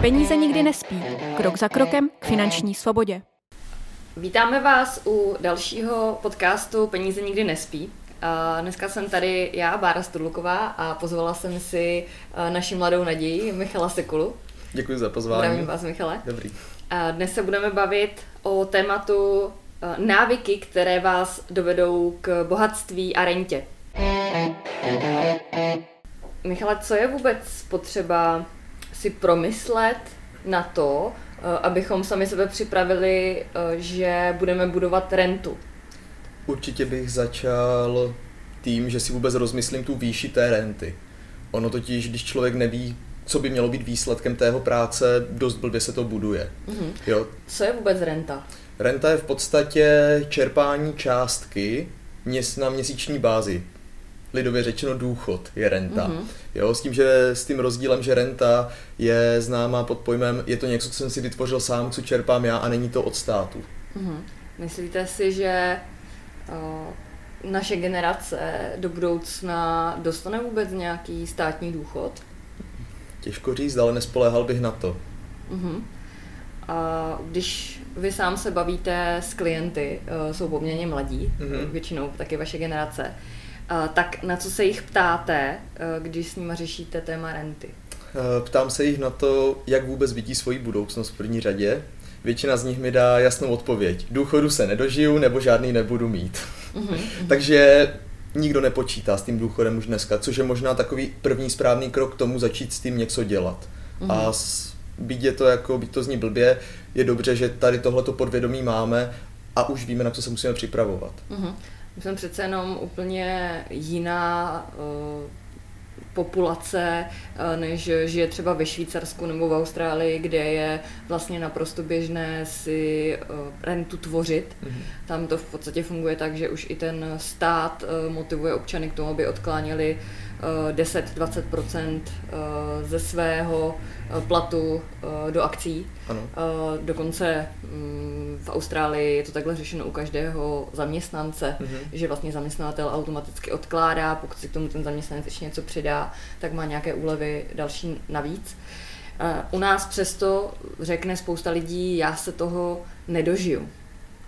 Peníze nikdy nespí. Krok za krokem k finanční svobodě. Vítáme vás u dalšího podcastu Peníze nikdy nespí. A dneska jsem tady já, Bára Studluková, a pozvala jsem si naši mladou naději, Michala Sekulu. Děkuji za pozvání. Zdravím vás, Michale. Dobrý. A dnes se budeme bavit o tématu návyky, které vás dovedou k bohatství a rentě. Michale, co je vůbec potřeba si promyslet na to, eh, abychom sami sebe připravili, eh, že budeme budovat rentu? Určitě bych začal tím, že si vůbec rozmyslím tu výši té renty. Ono totiž, když člověk neví, co by mělo být výsledkem tého práce, dost blbě se to buduje. Mhm. Jo. Co je vůbec renta? Renta je v podstatě čerpání částky na měsíční bázi. Lidově řečeno důchod je renta. Mhm. Jo, s tím, že s tím rozdílem, že renta je známá pod pojmem, je to něco, co jsem si vytvořil sám, co čerpám já a není to od státu. Mhm. Myslíte si, že o, naše generace do budoucna dostane vůbec nějaký státní důchod? Těžko říct, ale nespoléhal bych na to. Mhm. A když vy sám se bavíte s klienty, eh, jsou poměrně mladí, Mhm. většinou taky vaše generace, tak na co se jich ptáte, eh, když s nimi řešíte téma renty? Eh, Ptám se jich na to, jak vůbec vidí svoji budoucnost v první řadě. Většina z nich mi dá jasnou odpověď. Důchodu se nedožiju nebo žádný nebudu mít. Mhm. Takže nikdo nepočítá s tím důchodem už dneska, což je možná takový první správný krok k tomu začít s tím něco dělat. Mhm. A s, byť je to jako, byť to zní blbě, je dobře, že tady tohleto podvědomí máme a už víme, na co se musíme připravovat. Mhm. Jsme přece jenom úplně jiná eh, populace, eh, než žije třeba ve Švýcarsku nebo v Austrálii, kde je vlastně naprosto běžné si eh, rentu tvořit. Mhm. Tam to v podstatě funguje tak, že už i ten stát eh, motivuje občany k tomu, aby odkláněli eh, 10-20% eh, ze svého platu do akcí. Ano. Dokonce mm, v Austrálii je to takhle řešeno u každého zaměstnance, Mhm. že vlastně zaměstnavatel automaticky odkládá, pokud si k tomu ten zaměstnanec ještě něco přidá, tak má nějaké úlevy další navíc. Eh, U nás přesto řekne spousta lidí, já se toho nedožiju.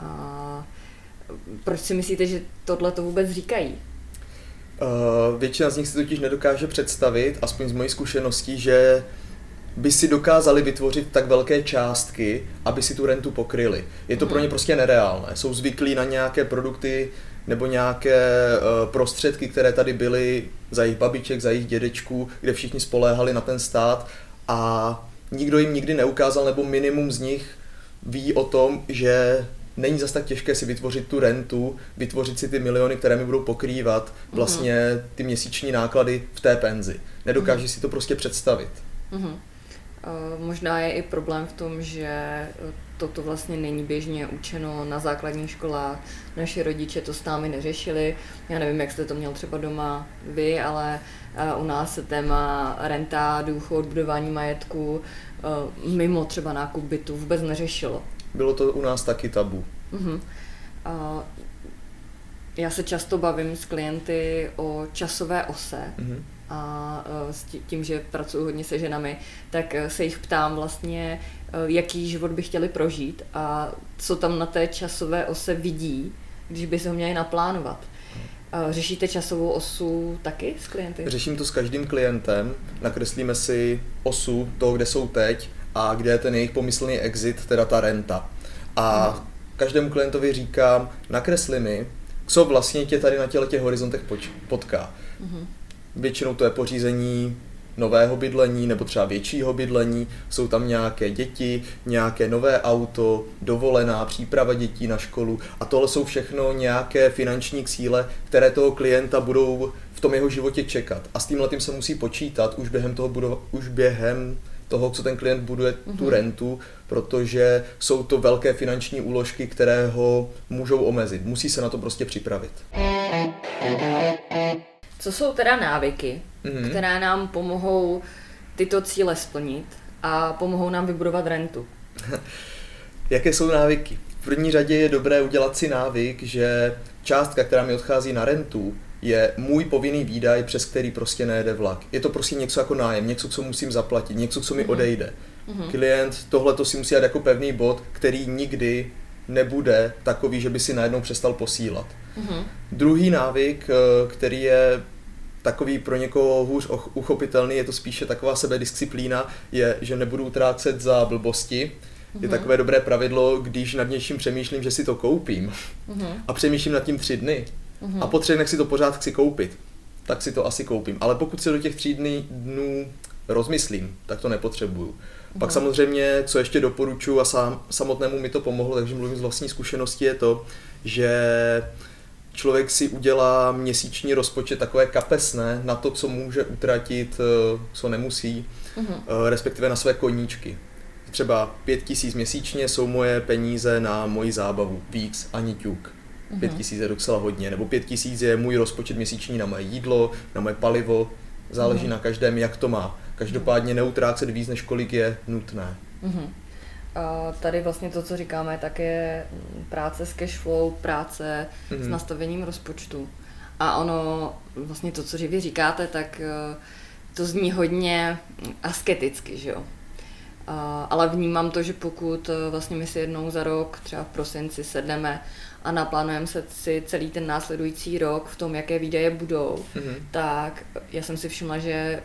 A proč si myslíte, že tohle to vůbec říkají? Uh, většina z nich si totiž nedokáže představit, aspoň z mojí zkušeností, že by si dokázali vytvořit tak velké částky, aby si tu rentu pokryli. Je to pro ně prostě nereálné. Jsou zvyklí na nějaké produkty nebo nějaké uh, prostředky, které tady byly za jejich babiček, za jejich dědečků, kde všichni spoléhali na ten stát a nikdo jim nikdy neukázal, nebo minimum z nich ví o tom, že není zas tak těžké si vytvořit tu rentu, vytvořit si ty miliony, které mi budou pokrývat vlastně ty měsíční náklady v té penzi. Nedokáží si to prostě představit. Mhm. Eh, Možná je i problém v tom, že eh, toto vlastně není běžně učeno na základních školách. Naši rodiče to s námi neřešili. Já nevím, jak jste to měl třeba doma vy, ale eh, u nás se téma renta, důchod, budování majetku mimo třeba nákup bytu vůbec neřešilo. Bylo to u nás taky tabu. A Já se často bavím s klienty o časové ose Mhm. A eh, s tí- tím, že pracuji hodně se ženami, tak eh, se jich ptám vlastně, eh, jaký život by chtěli prožít a co tam na té časové ose vidí, když by se ho měli naplánovat. Řešíte časovou osu taky s klienty? Řeším to s každým klientem, nakreslíme si osu toho, kde jsou teď a kde je ten jejich pomyslný exit, teda ta renta. A každému klientovi říkám, nakresli mi, co vlastně tě tady na těle těch horizontech potká. Mhm. Většinou to je pořízení nového bydlení nebo třeba většího bydlení, jsou tam nějaké děti, nějaké nové auto, dovolená, příprava dětí na školu a tohle jsou všechno nějaké finanční cíle, které toho klienta budou v tom jeho životě čekat. A s tímhle tím se musí počítat už během toho, budova- už během toho, co ten klient buduje tu rentu, protože jsou to velké finanční úložky, které ho můžou omezit. Musí se na to prostě připravit. Co jsou teda návyky, Mhm. které nám pomohou tyto cíle splnit a pomohou nám vybudovat rentu? Jaké jsou návyky? V první řadě je dobré udělat si návyk, že částka, která mi odchází na rentu, je můj povinný výdaj, přes který prostě nejede vlak. Je to prostě něco jako nájem, něco, co musím zaplatit, něco, co mi odejde. Mm-hmm. Klient tohle to si musí dát jako pevný bod, který nikdy nebude takový, že by si najednou přestal posílat. Mm-hmm. Druhý návyk, eh, který je takový pro někoho hůř uchopitelný, je to spíše taková sebedisciplína, je, že nebudu utrácet za blbosti. Je mhm. takové dobré pravidlo, když nad něčím přemýšlím, že si to koupím mm-hmm. a přemýšlím nad tím tři dny mm-hmm. a po třech dnech si to pořád chci koupit, tak si to asi koupím. Ale pokud si do těch tří dní, dnů rozmyslím, tak to nepotřebuju. Mm-hmm. Pak samozřejmě, co ještě doporučuji a sám, samotnému mi to pomohlo, takže mluvím z vlastní zkušenosti, je to, že člověk si udělá měsíční rozpočet takové kapesné na to, co může utratit, eh, co nemusí, mm-hmm. respektive na své koníčky. Třeba pět tisíc měsíčně jsou moje peníze na moji zábavu, víc ani ťuk. Mm-hmm. Pět tisíc je docela hodně, nebo pět tisíc je můj rozpočet měsíční na moje jídlo, na moje palivo, záleží mm-hmm. na každém, jak to má. Každopádně neutrácet víc, než kolik je nutné. Mm-hmm. A tady vlastně to, co říkáme, tak je práce s cashflow, práce mm-hmm. s mhm. nastavením rozpočtu. A ono, vlastně to, co vy říkáte, tak eh, to zní hodně asketicky, že jo. A, ale vnímám to, že pokud eh, vlastně my si jednou za rok, třeba v prosinci, sedneme a naplánujeme se si celý ten následující rok v tom, jaké výdaje budou, mm-hmm. tak já jsem si všimla, že eh,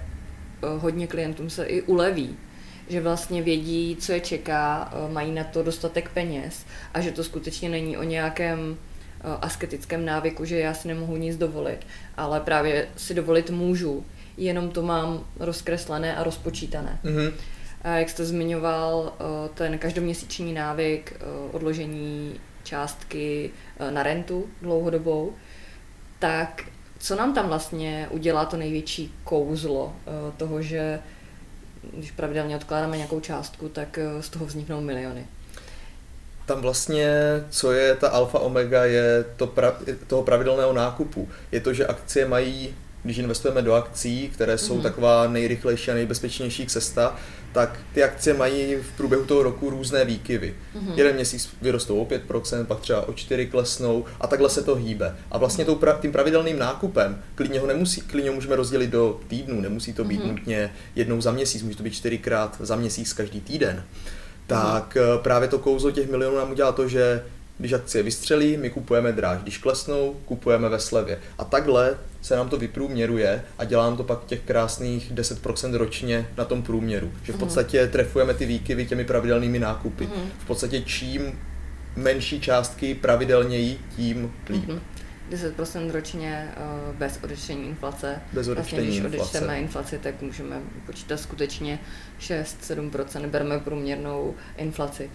hodně klientům se i uleví že vlastně vědí, co je čeká, eh, mají na to dostatek peněz a že to skutečně není o nějakém eh, asketickém návyku, že já si nemohu nic dovolit, ale právě si dovolit můžu, jenom to mám rozkreslené a rozpočítané. Mm-hmm. A jak jste zmiňoval, eh, ten každoměsíční návyk odložení částky na rentu dlouhodobou, tak co nám tam vlastně udělá to největší kouzlo toho, že když pravidelně odkládáme nějakou částku, tak eh, z toho vzniknou miliony. Tam vlastně, co je ta alfa omega, je to pra, toho pravidelného nákupu. Je to, že akcie mají, když investujeme do akcí, které jsou mm-hmm. taková nejrychlejší a nejbezpečnější cesta, tak ty akcie mají v průběhu toho roku různé výkyvy. Mm-hmm. Jeden měsíc vyrostou o 5%, pak třeba o 4 klesnou a takhle se to hýbe. A vlastně tou pra, tím pravidelným nákupem, klidně ho nemusí, klidně ho můžeme rozdělit do týdnů, nemusí to být mm-hmm. nutně jednou za měsíc, může to být čtyřikrát za měsíc každý týden. Tak mm-hmm. právě to kouzlo těch milionů nám udělá to, že když akcie vystřelí, my kupujeme dráž. Když klesnou, kupujeme ve slevě. A takhle se nám to vyprůměruje a dělám to pak těch krásných 10% ročně na tom průměru. Že v mhm. podstatě trefujeme ty výkyvy těmi pravidelnými nákupy. Mm. V podstatě čím menší částky pravidelněji, tím líp. Mm-hmm. 10% ročně uh, bez odečtení inflace. Bez odečtení vlastně, když inflace. odečteme inflaci, tak můžeme počítat skutečně 6-7%, bereme průměrnou inflaci.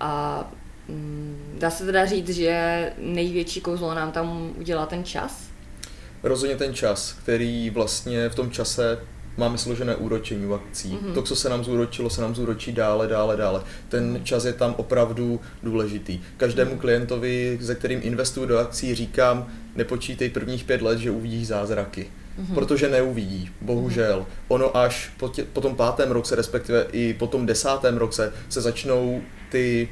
A mm, dá se teda říct, že největší kouzlo nám tam udělá ten čas? Rozhodně ten čas, který vlastně v tom čase máme složené úročení u akcí. Mm-hmm. To, co se nám zúročilo, se nám zúročí dále, dále, dále. Ten čas je tam opravdu důležitý. Každému mm-hmm. klientovi, se kterým investuju do akcí, říkám, nepočítej prvních pět let, že uvidíš zázraky. Mm-hmm. Protože neuvidí, bohužel. Mm-hmm. Ono až po, tě, po tom pátém roce, respektive i po tom desátém roce, se začnou ty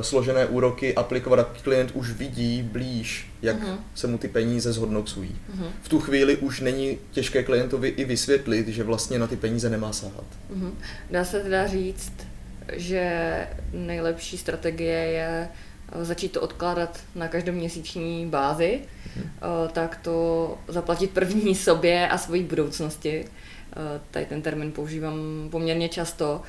složené úroky aplikovat a klient už vidí blíž, jak uh-huh. se mu ty peníze zhodnocují. Uh-huh. V tu chvíli už není těžké klientovi i vysvětlit, že vlastně na ty peníze nemá sahat. Uh-huh. Dá se teda říct, že nejlepší strategie je eh, začít to odkládat na každoměsíční bázi, uh-huh. tak to zaplatit první sobě a svojí budoucnosti. Tady ten termín používám poměrně často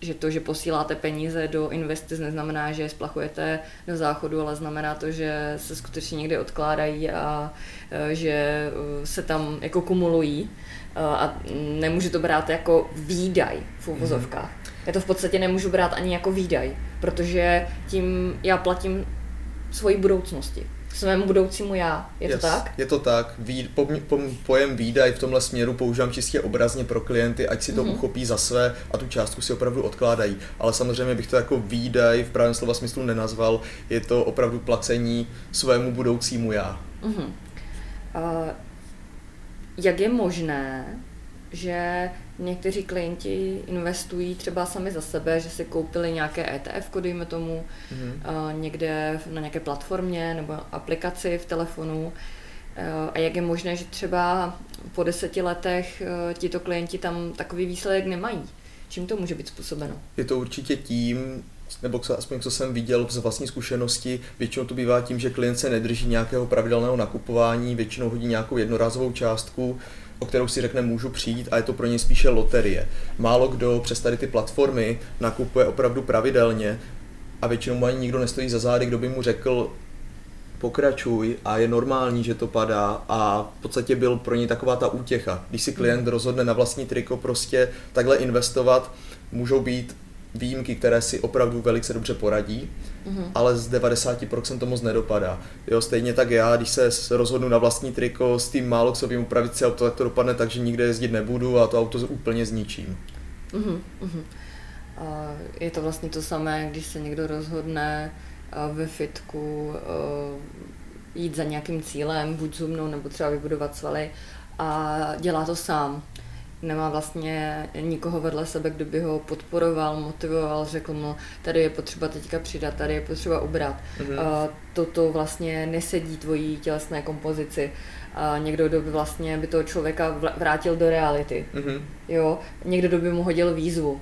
že to, že posíláte peníze do investic, neznamená, že je splachujete do záchodu, ale znamená to, že se skutečně někde odkládají a e, že e, se tam jako kumulují e, a nemůžu to brát jako výdaj v uvozovkách. Mm-hmm. Já to v podstatě nemůžu brát ani jako výdaj, protože tím já platím svoji budoucnosti svému budoucímu já. Je yes, to tak? Je to tak. Vý, po, po, pojem výdaj v tomhle směru používám čistě obrazně pro klienty, ať si to mm-hmm. uchopí za své a tu částku si opravdu odkládají. Ale samozřejmě bych to jako výdaj v pravém slova smyslu nenazval. Je to opravdu placení svému budoucímu já. Mm-hmm. Uh, jak je možné, že Někteří klienti investují třeba sami za sebe, že si koupili nějaké ETF, dejme tomu, mm-hmm. někde na nějaké platformě nebo aplikaci v telefonu. A jak je možné, že třeba po deseti letech tito klienti tam takový výsledek nemají? Čím to může být způsobeno? Je to určitě tím, nebo aspoň co jsem viděl z vlastní zkušenosti, většinou to bývá tím, že klient se nedrží nějakého pravidelného nakupování, většinou hodí nějakou jednorázovou částku, o kterou si řekne, můžu přijít a je to pro ně spíše loterie. Málo kdo přes tady ty platformy nakupuje opravdu pravidelně a většinou mu ani nikdo nestojí za zády, kdo by mu řekl, pokračuj a je normální, že to padá a v podstatě byl pro ně taková ta útěcha. Když si klient rozhodne na vlastní triko prostě takhle investovat, můžou být výjimky, které si opravdu velice dobře poradí, mm-hmm. ale z 90% to moc nedopadá. Jo, stejně tak já, když se rozhodnu na vlastní triko s tím málo co vím upravit si auto, tak to dopadne tak, že nikde jezdit nebudu a to auto úplně zničím. Mm-hmm. A je to vlastně to samé, když se někdo rozhodne ve fitku jít za nějakým cílem, buď zubnou nebo třeba vybudovat svaly a dělá to sám nemá vlastně nikoho vedle sebe, kdo by ho podporoval, motivoval, řekl mu, tady je potřeba teďka přidat, tady je potřeba ubrat. Mm-hmm. Toto vlastně nesedí tvojí tělesné kompozici. A někdo, kdo by vlastně by toho člověka vrátil do reality. Mm-hmm. Jo? Někdo, kdo by mu hodil výzvu. Uh,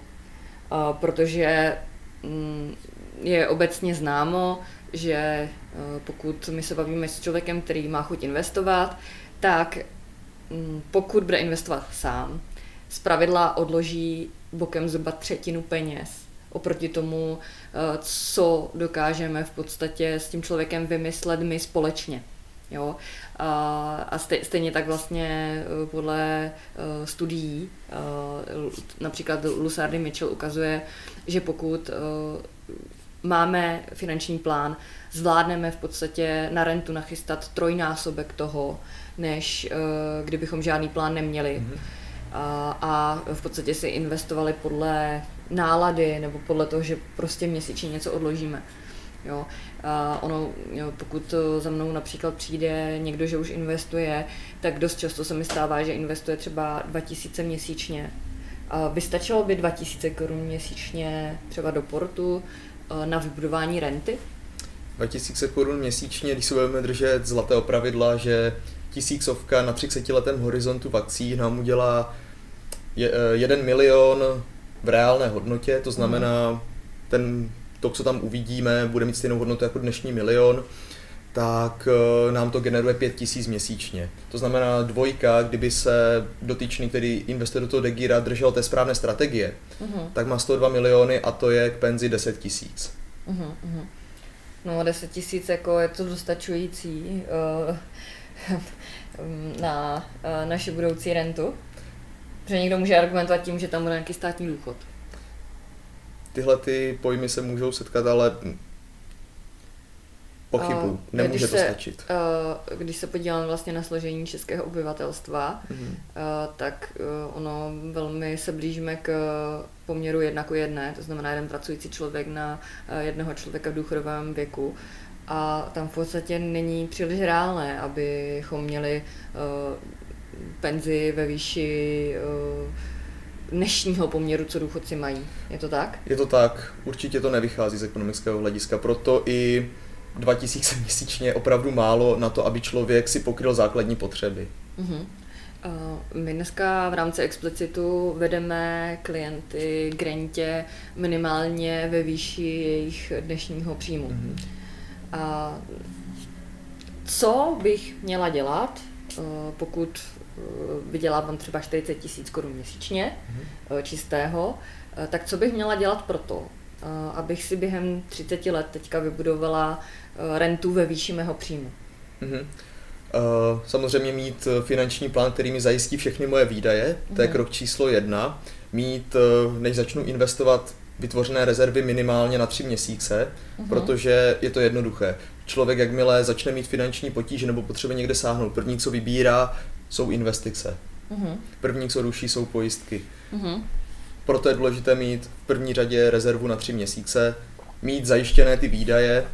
protože mm, je obecně známo, že uh, pokud my se bavíme s člověkem, který má chuť investovat, tak pokud bude investovat sám, z pravidla odloží bokem zhruba třetinu peněz oproti tomu, eh, co dokážeme v podstatě s tím člověkem vymyslet my společně. Jo? A, stejně tak vlastně eh, podle uh, studií, například Lusardy Mitchell ukazuje, že pokud máme finanční plán, zvládneme v podstatě na rentu nachystat trojnásobek toho, než uh, kdybychom žádný plán neměli. Mm-hmm. A, a v podstatě si investovali podle nálady nebo podle toho, že prostě měsíčně něco odložíme. Jo. A ono, jo, pokud za mnou například přijde někdo, že už investuje, tak dost často se mi stává, že investuje třeba 2000 měsíčně. A vystačilo by 2000 korun měsíčně třeba do portu eh, na vybudování renty? 2000 korun měsíčně, když se budeme držet zlatého pravidla, že tisícovka na 30 letém horizontu vakcí nám udělá je, eh, jeden milion v reálné hodnotě, to znamená, mm. ten, to, co tam uvidíme, bude mít stejnou hodnotu jako dnešní milion, tak eh, nám to generuje 5 tisíc měsíčně. To znamená dvojka, kdyby se dotyčný, který investuje do toho Degira, držel té správné strategie, uh-huh. tak má 102 miliony a to je k penzi 10 tisíc. Uh-huh, No 10 tisíc jako je to dostačující. Uh, na uh, naši budoucí rentu. Že někdo může argumentovat tím, že tam bude nějaký státní důchod. Tyhle ty pojmy se můžou setkat, ale pochybu, uh, nemůže když to se, stačit. Uh, když se podívám vlastně na složení českého obyvatelstva, mm-hmm. uh, tak uh, ono velmi se blížíme k poměru jedna ku jedné, to znamená jeden pracující člověk na uh, jednoho člověka v důchodovém věku. A tam v podstatě není příliš reálné, abychom měli uh, penzi ve výši uh, dnešního poměru, co důchodci mají. Je to tak? Je to tak. Určitě to nevychází z ekonomického hlediska. Proto i 2000 měsíčně je opravdu málo na to, aby člověk si pokryl základní potřeby. Uh-huh. My dneska v rámci Explicitu vedeme klienty k rentě minimálně ve výši jejich dnešního příjmu. Uh-huh. A co bych měla dělat, eh, pokud eh, vydělávám třeba 40 tisíc korun měsíčně mm-hmm. čistého, tak co bych měla dělat pro to, abych si během 30 let teďka vybudovala rentu ve výši mého příjmu? Mm-hmm. Samozřejmě mít finanční plán, který mi zajistí všechny moje výdaje, to je mhm. krok číslo jedna. Mít, než začnu investovat vytvořené rezervy minimálně na tři měsíce, uh-huh. protože je to jednoduché. Člověk, jakmile začne mít finanční potíže nebo potřebuje někde sáhnout, první, co vybírá, jsou investice. Uh-huh. První, co ruší, jsou pojistky. Uh-huh. Proto je důležité mít v první řadě rezervu na tři měsíce, mít zajištěné ty výdaje,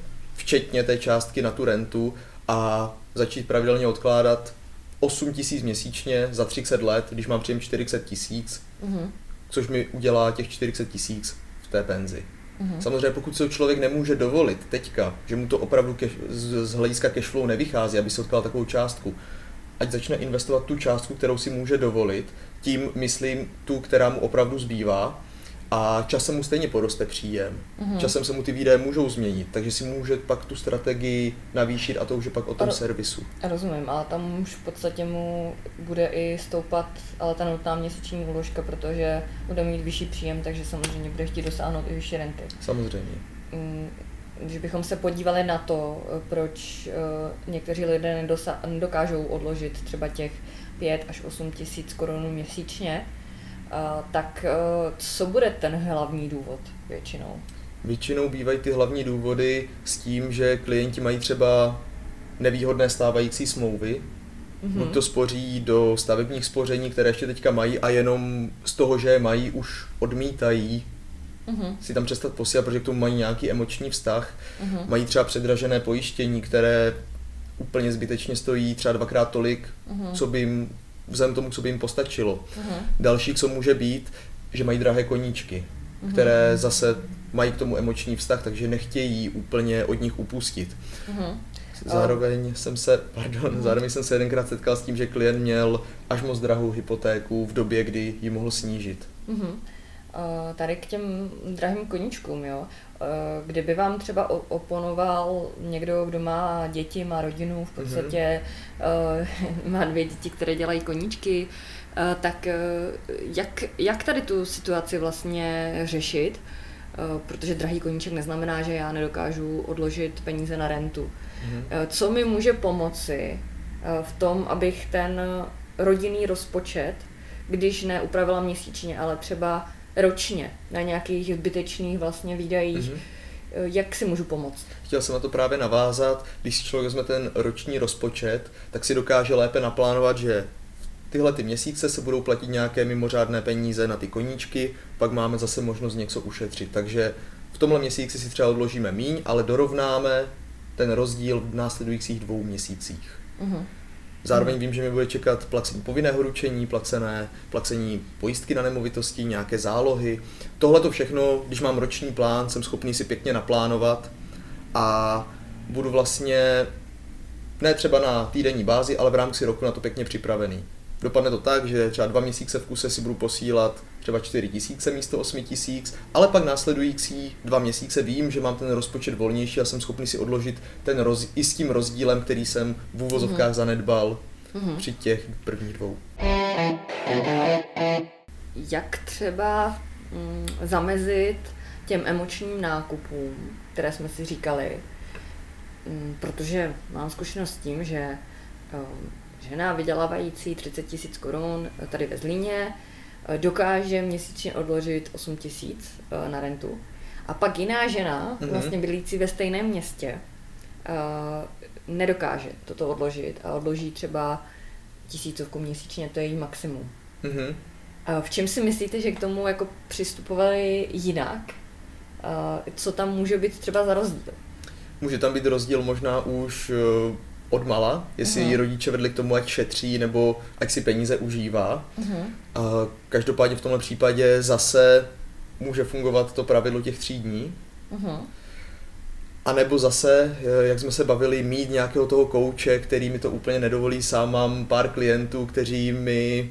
včetně té částky na tu rentu a začít pravidelně odkládat 8 tisíc měsíčně za 30 let, když mám příjem 40 tisíc, mm-hmm. což mi udělá těch 40 tisíc v té penzi. Mm-hmm. Samozřejmě pokud se člověk nemůže dovolit teďka, že mu to opravdu z, z hlediska cashflow nevychází, aby se odkládal takovou částku, ať začne investovat tu částku, kterou si může dovolit, tím myslím tu, která mu opravdu zbývá, a časem mu stejně poroste příjem. Mm-hmm. Časem se mu ty výdaje můžou změnit, takže si může pak tu strategii navýšit a to už je pak o tom Ro- servisu. Rozumím, ale tam už v podstatě mu bude i stoupat ale ta nutná měsíční úložka, protože bude mít vyšší příjem, takže samozřejmě bude chtít dosáhnout i vyšší renty. Samozřejmě. Mm, když bychom se podívali na to, proč eh, někteří lidé nedokážou odložit třeba těch 5 až 8 tisíc korun měsíčně, tak eh, co bude ten hlavní důvod většinou? Většinou bývají ty hlavní důvody s tím, že klienti mají třeba nevýhodné stávající smlouvy, mm-hmm. buď to spoří do stavebních spoření, které ještě teďka mají a jenom z toho, že je mají, už odmítají mm-hmm. si tam přestat posílat, protože k tomu mají nějaký emoční vztah. Mm-hmm. Mají třeba předražené pojištění, které úplně zbytečně stojí třeba dvakrát tolik, mm-hmm. co by jim vzhledem tomu, co by jim postačilo. Uh-huh. Další, co může být, že mají drahé koníčky, uh-huh. které zase mají k tomu emoční vztah, takže nechtějí úplně od nich upustit. Uh-huh. Zároveň jsem se, pardon, uh-huh. zároveň jsem se jedenkrát setkal s tím, že klient měl až moc drahou hypotéku v době, kdy ji mohl snížit. Uh-huh. Uh, tady k těm drahým koníčkům, jo. Uh, kdyby vám třeba oponoval někdo, kdo má děti, má rodinu, v mhm. podstatě uh, má dvě děti, které dělají koníčky, uh, tak jak, jak tady tu situaci vlastně řešit? Protože drahý koníček neznamená, že já nedokážu odložit peníze na rentu. Mm-hmm. Co mi může pomoci v tom, abych ten rodinný rozpočet, když neupravila měsíčně, ale třeba ročně na nějakých zbytečných vlastně výdajích. Mm-hmm. Jak si můžu pomoct? Chtěl jsem na to právě navázat. Když si člověk vezme ten roční rozpočet, tak si dokáže lépe naplánovat, že tyhle ty měsíce se budou platit nějaké mimořádné peníze na ty koníčky, pak máme zase možnost něco ušetřit. Takže v tomhle měsíci si třeba odložíme míň, ale dorovnáme ten rozdíl v následujících dvou měsících. Mm-hmm. Zároveň vím, že mi bude čekat placení povinného ručení, placené, placení pojistky na nemovitosti, nějaké zálohy. Tohle to všechno, když mám roční plán, jsem schopný si pěkně naplánovat a budu vlastně ne třeba na týdenní bázi, ale v rámci roku na to pěkně připravený. Dopadne to tak, že třeba dva měsíce v kuse si budu posílat třeba 4 tisíce místo 8 tisíc, ale pak následující dva měsíce vím, že mám ten rozpočet volnější a jsem schopný si odložit ten roz, i s tím rozdílem, který jsem v úvozovkách mm-hmm. zanedbal mm-hmm. při těch prvních dvou. Jak třeba mm, zamezit těm emočním nákupům, které jsme si říkali, mm, protože mám zkušenost s tím, že um, žena vydělávající 30 tisíc korun tady ve Zlíně Eh, dokáže měsíčně odložit 8 tisíc eh, na rentu. A pak jiná žena, mm-hmm. vlastně bydlící ve stejném městě, eh, nedokáže toto odložit a odloží třeba tisícovku měsíčně, to je její maximum. Mm-hmm. V čem si myslíte, že k tomu jako přistupovali jinak? Co tam může být třeba za rozdíl? Může tam být rozdíl možná už od mala, jestli uh-huh. rodiče vedli k tomu, ať šetří nebo ať si peníze užívá. Uh-huh. A každopádně v tomhle případě zase může fungovat to pravidlo těch tří dní. Uh-huh. A nebo zase, jak jsme se bavili, mít nějakého toho kouče, který mi to úplně nedovolí. Sám mám pár klientů, kteří mi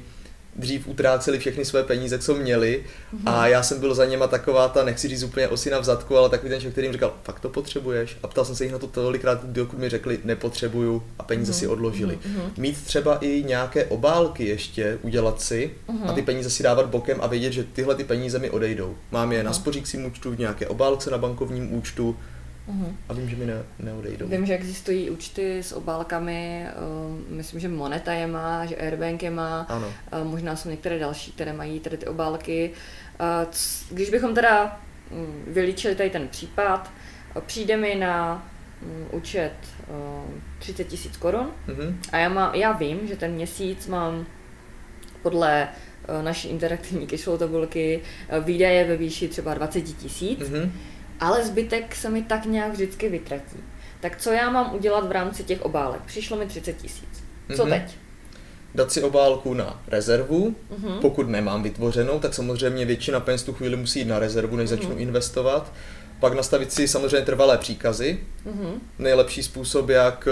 dřív utráceli všechny své peníze, co měli mm-hmm. a já jsem byl za něma taková ta, nechci říct úplně osina v zadku, ale takový ten člověk, který jim říkal, fakt to potřebuješ? A ptal jsem se jich na to tolikrát, dokud mi řekli, nepotřebuju a peníze mm-hmm. si odložili. Mm-hmm. Mít třeba i nějaké obálky ještě, udělat si mm-hmm. a ty peníze si dávat bokem a vědět, že tyhle ty peníze mi odejdou. Mám je mm-hmm. na spořícím účtu, v nějaké obálce na bankovním účtu, Uh-huh. A vím, že mi ne, neodejdou. Vím, že existují účty s obálkami, uh, myslím, že Moneta je má, že Airbank je má, ano. Uh, možná jsou některé další, které mají tady ty obálky. Uh, c- když bychom teda um, vylíčili tady ten případ, uh, přijde mi na um, účet uh, 30 tisíc korun uh-huh. a já, má, já vím, že ten měsíc mám podle naší interaktivní cashflow tabulky výdaje ve výši třeba 20 tisíc. Uh-huh ale zbytek se mi tak nějak vždycky vytratí. Tak co já mám udělat v rámci těch obálek? Přišlo mi 30 tisíc. Co mm-hmm. teď? dát si obálku na rezervu, mm-hmm. pokud nemám vytvořenou, tak samozřejmě většina peněz tu chvíli musí jít na rezervu, než mm-hmm. začnu investovat. Pak nastavit si samozřejmě trvalé příkazy. Mm-hmm. Nejlepší způsob, jak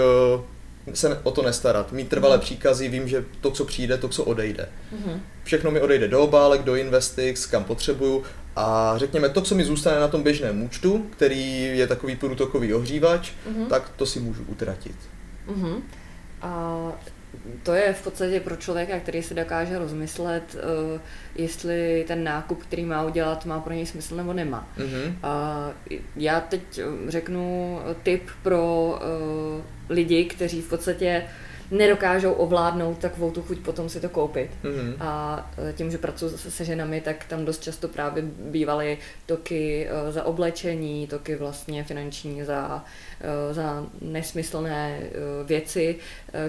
eh, se o to nestarat. Mít trvalé mm-hmm. příkazy, vím, že to, co přijde, to, co odejde. Mm-hmm. Všechno mi odejde do obálek, do investic, kam potřebuju a řekněme, to, co mi zůstane na tom běžném účtu, který je takový průtokový ohřívač, mm-hmm. tak to si můžu utratit. Mm-hmm. A to je v podstatě pro člověka, který si dokáže rozmyslet, uh, jestli ten nákup, který má udělat, má pro něj smysl nebo nemá. Mm-hmm. Uh, já teď řeknu tip pro uh, lidi, kteří v podstatě nedokážou ovládnout takovou tu chuť potom si to koupit. Mm-hmm. A e, tím, že pracuji se ženami, tak tam dost často právě bývaly toky e, za oblečení, toky vlastně finanční za, e, za nesmyslné věci,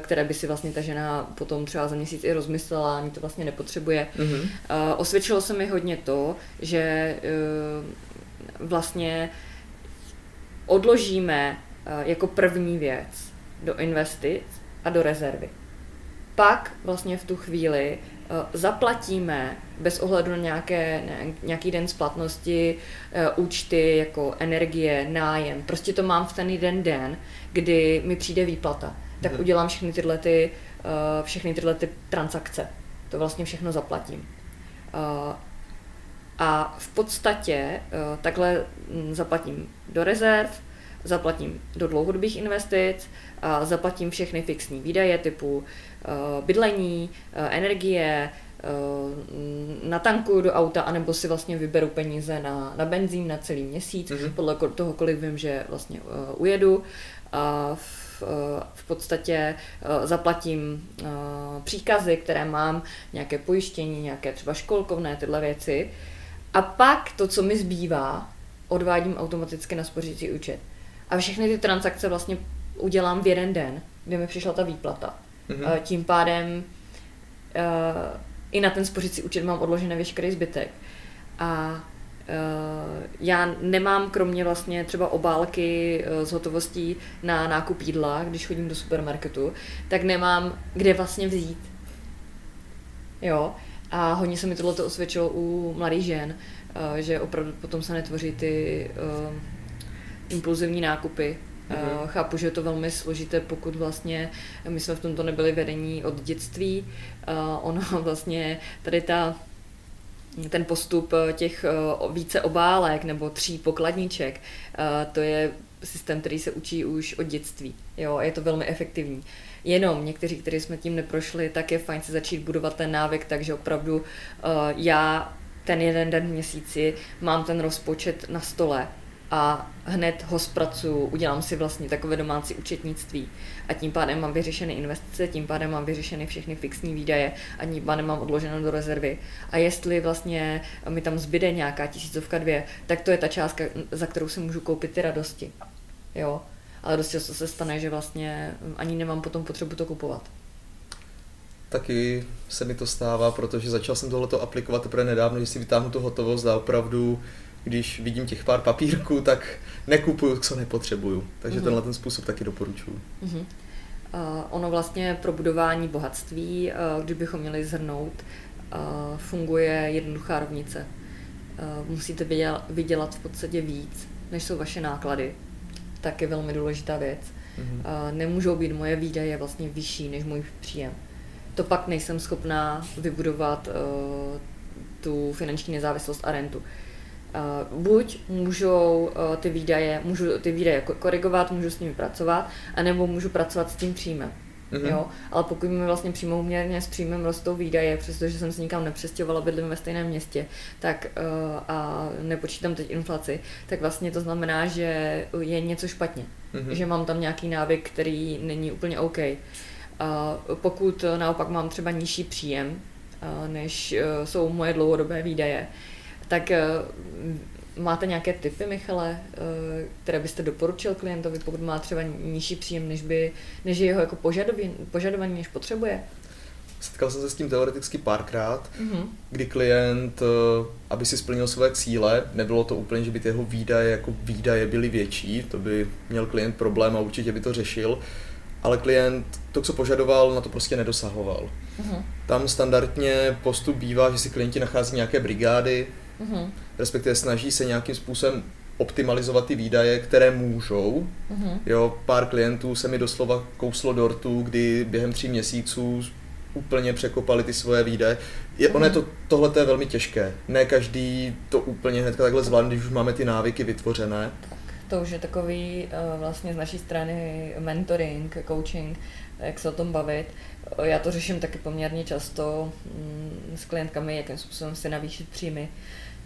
které by si vlastně ta žena potom třeba za měsíc i rozmyslela, ani to vlastně nepotřebuje. Mm-hmm. Osvědčilo se mi hodně to, že vlastně odložíme jako první věc do investic a do rezervy. Pak vlastně v tu chvíli uh, zaplatíme bez ohledu na nějaké, nějaký den splatnosti uh, účty jako energie, nájem. Prostě to mám v ten jeden den, kdy mi přijde výplata. Tak hmm. udělám všechny tyhle, ty, uh, všechny tyhle ty transakce. To vlastně všechno zaplatím. A v podstatě takhle hm, zaplatím do rezerv, zaplatím do dlouhodobých investic, zaplatím všechny fixní výdaje typu uh, bydlení, uh, energie, uh, natankuju do auta, anebo si vlastně vyberu peníze na, na benzín na celý měsíc, mm-hmm. podle toho, kolik vím, že vlastně ujedu. A v, v podstatě zaplatím příkazy, které mám, nějaké pojištění, nějaké třeba školkovné, tyhle věci. A pak to, co mi zbývá, odvádím automaticky na spořící účet. A všechny ty transakce vlastně udělám v jeden den, kdy mi přišla ta výplata. Mm-hmm. Tím pádem uh, i na ten spořící účet mám odložený veškerý zbytek. A uh, já nemám kromě vlastně třeba obálky uh, s hotovostí na nákup jídla, když chodím do supermarketu, tak nemám kde vlastně vzít. Jo. A hodně se mi tohle osvědčilo u mladých žen, uh, že opravdu potom se netvoří ty uh, impulzivní nákupy, Mm-hmm. Chápu, že je to velmi složité, pokud vlastně my jsme v tomto nebyli vedení od dětství. Ono vlastně tady ta ten postup eh, těch eh, více obálek nebo tří pokladníček, to je systém, který se učí už od dětství. Jo, je to velmi efektivní. Jenom někteří, kteří jsme tím neprošli, tak je fajn si začít budovat ten návyk, takže opravdu já ten jeden den v měsíci mám ten rozpočet na stole a hned ho zpracuju, udělám si vlastně takové domácí účetnictví a tím pádem mám vyřešené investice, tím pádem mám vyřešeny všechny fixní výdaje a tím pádem mám odloženo do rezervy. A jestli vlastně mi tam zbyde nějaká tisícovka dvě, tak to je ta částka, za kterou si můžu koupit ty radosti. Jo? Ale dost často se stane, že vlastně ani nemám potom potřebu to kupovat. Taky se mi to stává, protože začal jsem tohleto aplikovat teprve nedávno, že si vytáhnu tu hotovost a opravdu když vidím těch pár papírků, tak nekupuju, co nepotřebuju. Takže mm-hmm. tenhle ten způsob taky doporučuji. Mm-hmm. Uh, ono vlastně pro budování bohatství, uh, kdybychom měli zhrnout, uh, funguje jednoduchá rovnice. Uh, musíte vydělat, vydělat v podstatě víc, než jsou vaše náklady. Tak je velmi důležitá věc. Mm-hmm. Uh, nemůžou být moje výdaje vlastně vyšší než můj příjem. To pak nejsem schopná vybudovat uh, tu finanční nezávislost a rentu. Uh, buď můžou uh, ty výdaje, můžu ty výdaje korigovat, můžu s nimi pracovat, anebo můžu pracovat s tím příjmem. Mm-hmm. Jo? Ale pokud mi vlastně přímou měrně s příjmem rostou výdaje, přestože jsem se nikam nepřestěhovala, bydlím ve stejném městě, tak uh, a nepočítám teď inflaci, tak vlastně to znamená, že je něco špatně. Mm-hmm. Že mám tam nějaký návyk, který není úplně OK. Uh, pokud naopak mám třeba nižší příjem, uh, než uh, jsou moje dlouhodobé výdaje, tak eh, máte nějaké typy, Michale, eh, které byste doporučil klientovi, pokud má třeba nižší příjem, než, by, než je jeho jako požadovaný, požadovaný, než potřebuje? Setkal jsem se s tím teoreticky párkrát, mm-hmm. kdy klient, eh, aby si splnil své cíle, nebylo to úplně, že by ty jeho výdaje jako výdaje byly větší, to by měl klient problém a určitě by to řešil, ale klient to, co požadoval, na to prostě nedosahoval. Uh-huh. Tam standardně postup bývá, že si klienti nachází nějaké brigády, uh-huh. respektive snaží se nějakým způsobem optimalizovat ty výdaje, které můžou. Uh-huh. Jo, pár klientů se mi doslova kouslo dortu, kdy během tří měsíců úplně překopali ty svoje výdaje. Je, ono je to, tohle je velmi těžké. Ne každý to úplně hned takhle zvládne, když už máme ty návyky vytvořené. Tak, to už je takový uh, vlastně z naší strany mentoring, coaching, jak se o tom bavit. Já to řeším taky poměrně často mm, s klientkami, jakým způsobem si navýšit příjmy.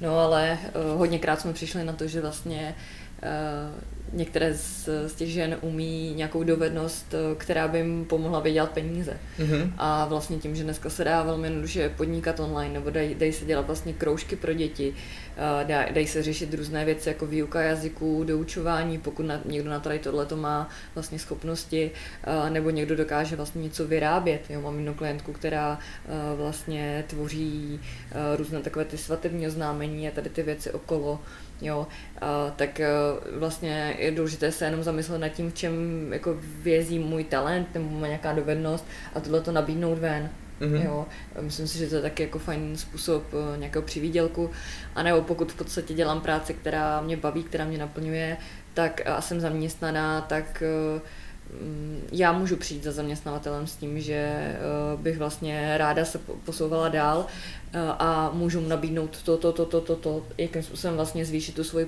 No ale uh, hodněkrát jsme přišli na to, že vlastně uh, některé z, z těch žen umí nějakou dovednost, eh, která by jim pomohla vydělat peníze. Mm-hmm. A vlastně tím, že dneska se dá velmi jednoduše podnikat online, nebo dají, dají se dělat vlastně kroužky pro děti, eh, dá, dají se řešit různé věci jako výuka jazyků, doučování, pokud na, někdo na tady tohle to má vlastně schopnosti, eh, nebo někdo dokáže vlastně něco vyrábět. Jo, mám jednu klientku, která vlastně tvoří různé takové ty svatební oznámení a tady ty věci okolo jo, a, tak a, e, vlastně je důležité se jenom zamyslet nad tím, v čem jako vězí můj talent nebo má nějaká dovednost a tohle to nabídnout ven. Mm-hmm. Jo, myslím si, že to je taky jako fajn způsob e, nějakého přivídělku. A nebo pokud v podstatě dělám práci, která mě baví, která mě naplňuje, tak a jsem zaměstnaná, tak uh, já můžu přijít za zaměstnavatelem s tím, že eh, bych vlastně ráda se posouvala dál eh, a můžu mu nabídnout to, to, to, to, to, to, jakým způsobem vlastně zvýšit tu svoji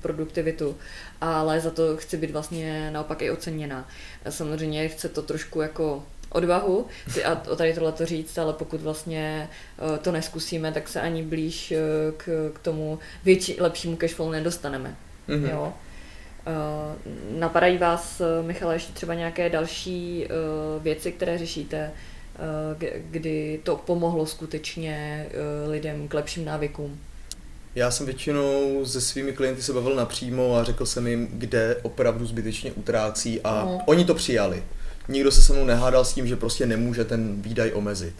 produktivitu, ale za to chci být vlastně naopak i oceněná. Samozřejmě chce to trošku jako odvahu si a tady tohle to říct, ale pokud vlastně eh, to neskusíme, tak se ani blíž k, k tomu větší, lepšímu cashflow nedostaneme. Mm-hmm. Jo? Uh, napadají vás, eh, Michale, ještě třeba nějaké další uh, věci, které řešíte, kdy to pomohlo skutečně lidem k lepším návykům? Já jsem většinou se svými klienty se bavil napřímo a řekl jsem jim, kde opravdu zbytečně utrácí a uh-huh. oni to přijali. Nikdo se se mnou nehádal s tím, že prostě nemůže ten výdaj omezit.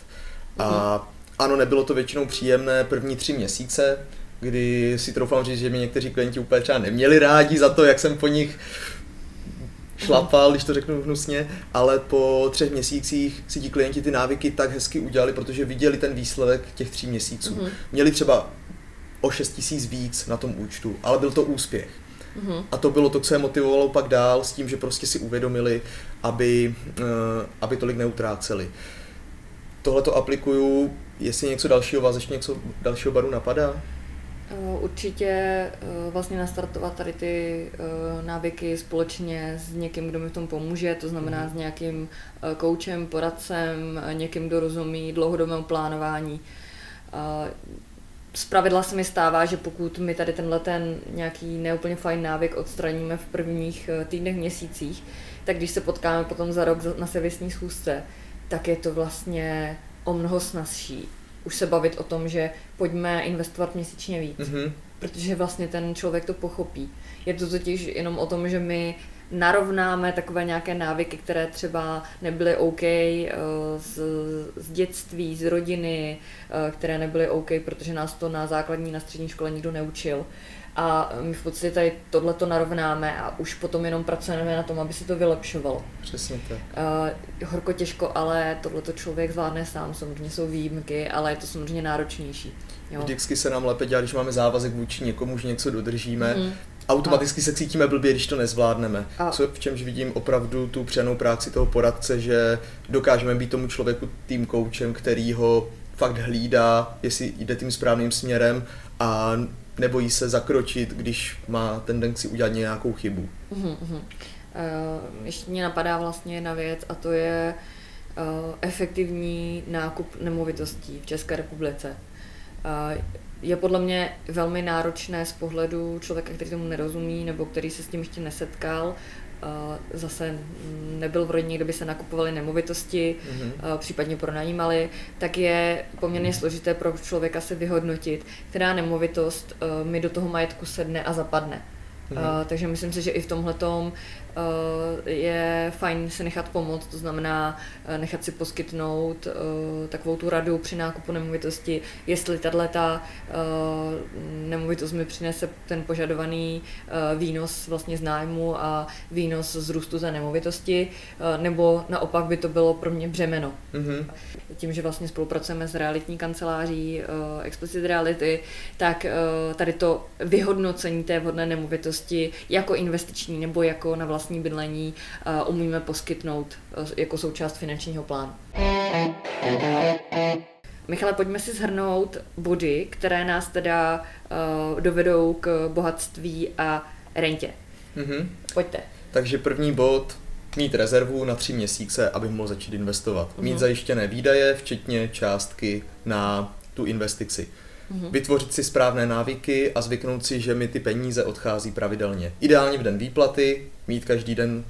A mhm. ano, nebylo to většinou příjemné první tři měsíce, kdy si troufám říct, že mě někteří klienti úplně třeba neměli rádi za to, jak jsem po nich šlapal, když to řeknu hnusně, ale po třech měsících si ti klienti ty návyky tak hezky udělali, protože viděli ten výsledek těch tří měsíců. Mm-hmm. Měli třeba o 6 tisíc víc na tom účtu, ale byl to úspěch. Mm-hmm. A to bylo to, co je motivovalo pak dál s tím, že prostě si uvědomili, aby, uh, aby tolik neutráceli. Tohle to aplikuju, jestli něco dalšího vás ještě něco dalšího baru napadá? Eh, určitě eh, vlastně nastartovat tady ty eh, návyky společně s někým, kdo mi v tom pomůže, to znamená mhm. s nějakým koučem, poradcem, někým, kdo rozumí dlouhodobému plánování. Z pravidla se mi stává, že pokud my tady tenhle ten nějaký neúplně fajn návyk odstraníme v prvních týdnech, měsících, tak když se potkáme potom za rok na servisní schůzce, tak je to vlastně o mnoho snazší už se bavit o tom, že pojďme investovat měsíčně víc. Mm-hmm. Protože vlastně ten člověk to pochopí. Je to totiž jenom o tom, že my narovnáme takové nějaké návyky, které třeba nebyly OK uh, z, z dětství, z rodiny, uh, které nebyly OK, protože nás to na základní, na střední škole nikdo neučil a my v podstatě tady tohle to narovnáme a už potom jenom pracujeme na tom, aby se to vylepšovalo. Přesně tak. Uh, horko těžko, ale tohle to člověk zvládne sám, samozřejmě jsou výjimky, ale je to samozřejmě náročnější. Jo. Vždycky se nám lépe dělá, když máme závazek vůči někomu, že něco dodržíme. Mm. Automaticky a. se cítíme blbě, když to nezvládneme. A. Co, v čemž vidím opravdu tu přenou práci toho poradce, že dokážeme být tomu člověku tým koučem, který ho fakt hlídá, jestli jde tím správným směrem a nebojí se zakročit, když má tendenci udělat nějakou chybu. Uh-huh, uh-huh. Uh, ještě mě napadá vlastně jedna věc a to je uh, efektivní nákup nemovitostí v České republice. Uh, je podle mě velmi náročné z pohledu člověka, který tomu nerozumí nebo který se s tím ještě nesetkal, zase nebyl v rodině, kde by se nakupovaly nemovitosti, mm-hmm. případně pronajímali, tak je poměrně složité pro člověka se vyhodnotit, která nemovitost mi do toho majetku sedne a zapadne. Mm-hmm. Uh, takže myslím si, že i v tomhle je fajn si nechat pomoct, to znamená eh, nechat si poskytnout takovou tu radu při nákupu nemovitosti, jestli tato ta nemovitost mi přinese ten požadovaný výnos vlastně z nájmu a výnos z růstu za nemovitosti, nebo naopak by to bylo pro mě břemeno. Mm-hmm. Tím, že vlastně spolupracujeme s realitní kanceláří Explicit Reality, tak tady to vyhodnocení té vhodné nemovitosti jako investiční nebo jako na vlastní bydlení umíme poskytnout jako součást finančního plánu. Michale, pojďme si zhrnout body, které nás teda uh, dovedou k bohatství a rentě. Mm-hmm. Pojďte. Takže první bod, mít rezervu na tři měsíce, aby mohl začít investovat. Mm-hmm. Mít zajištěné výdaje, včetně částky na tu investici. Mm-hmm. Vytvořit si správné návyky a zvyknout si, že mi ty peníze odchází pravidelně. Ideálně v den výplaty, mít každý den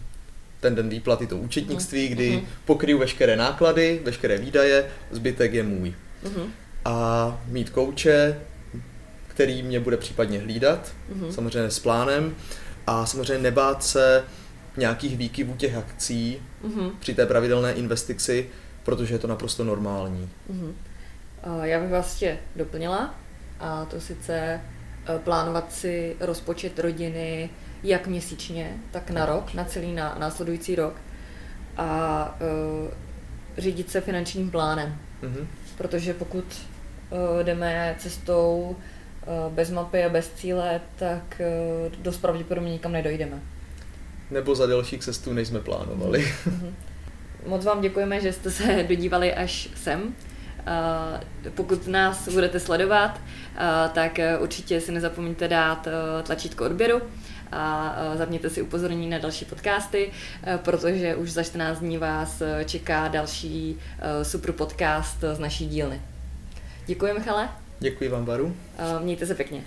ten den výplaty to účetnictví, kdy mm-hmm. pokryju veškeré náklady, veškeré výdaje, zbytek je můj. Mm-hmm. A mít kouče, který mě bude případně hlídat, mm-hmm. samozřejmě s plánem, a samozřejmě nebát se nějakých výkyvů těch akcí mm-hmm. při té pravidelné investici, protože je to naprosto normální. Mm-hmm. Já bych vás ještě doplnila, a to sice e, plánovat si rozpočet rodiny jak měsíčně, tak na rok, na celý následující rok a uh, řídit se finančním plánem. Mm-hmm. Protože pokud uh, jdeme cestou uh, bez mapy a bez cíle, tak uh, dost pravděpodobně nikam nedojdeme. Nebo za delší cestu, než jsme plánovali. Mm-hmm. Moc vám děkujeme, že jste se dodívali až sem. Pokud nás budete sledovat, tak určitě si nezapomeňte dát tlačítko odběru a zapněte si upozornění na další podcasty, protože už za 14 dní vás čeká další super podcast z naší dílny. Děkuji, Michale. Děkuji vám, Baru. Mějte se pěkně.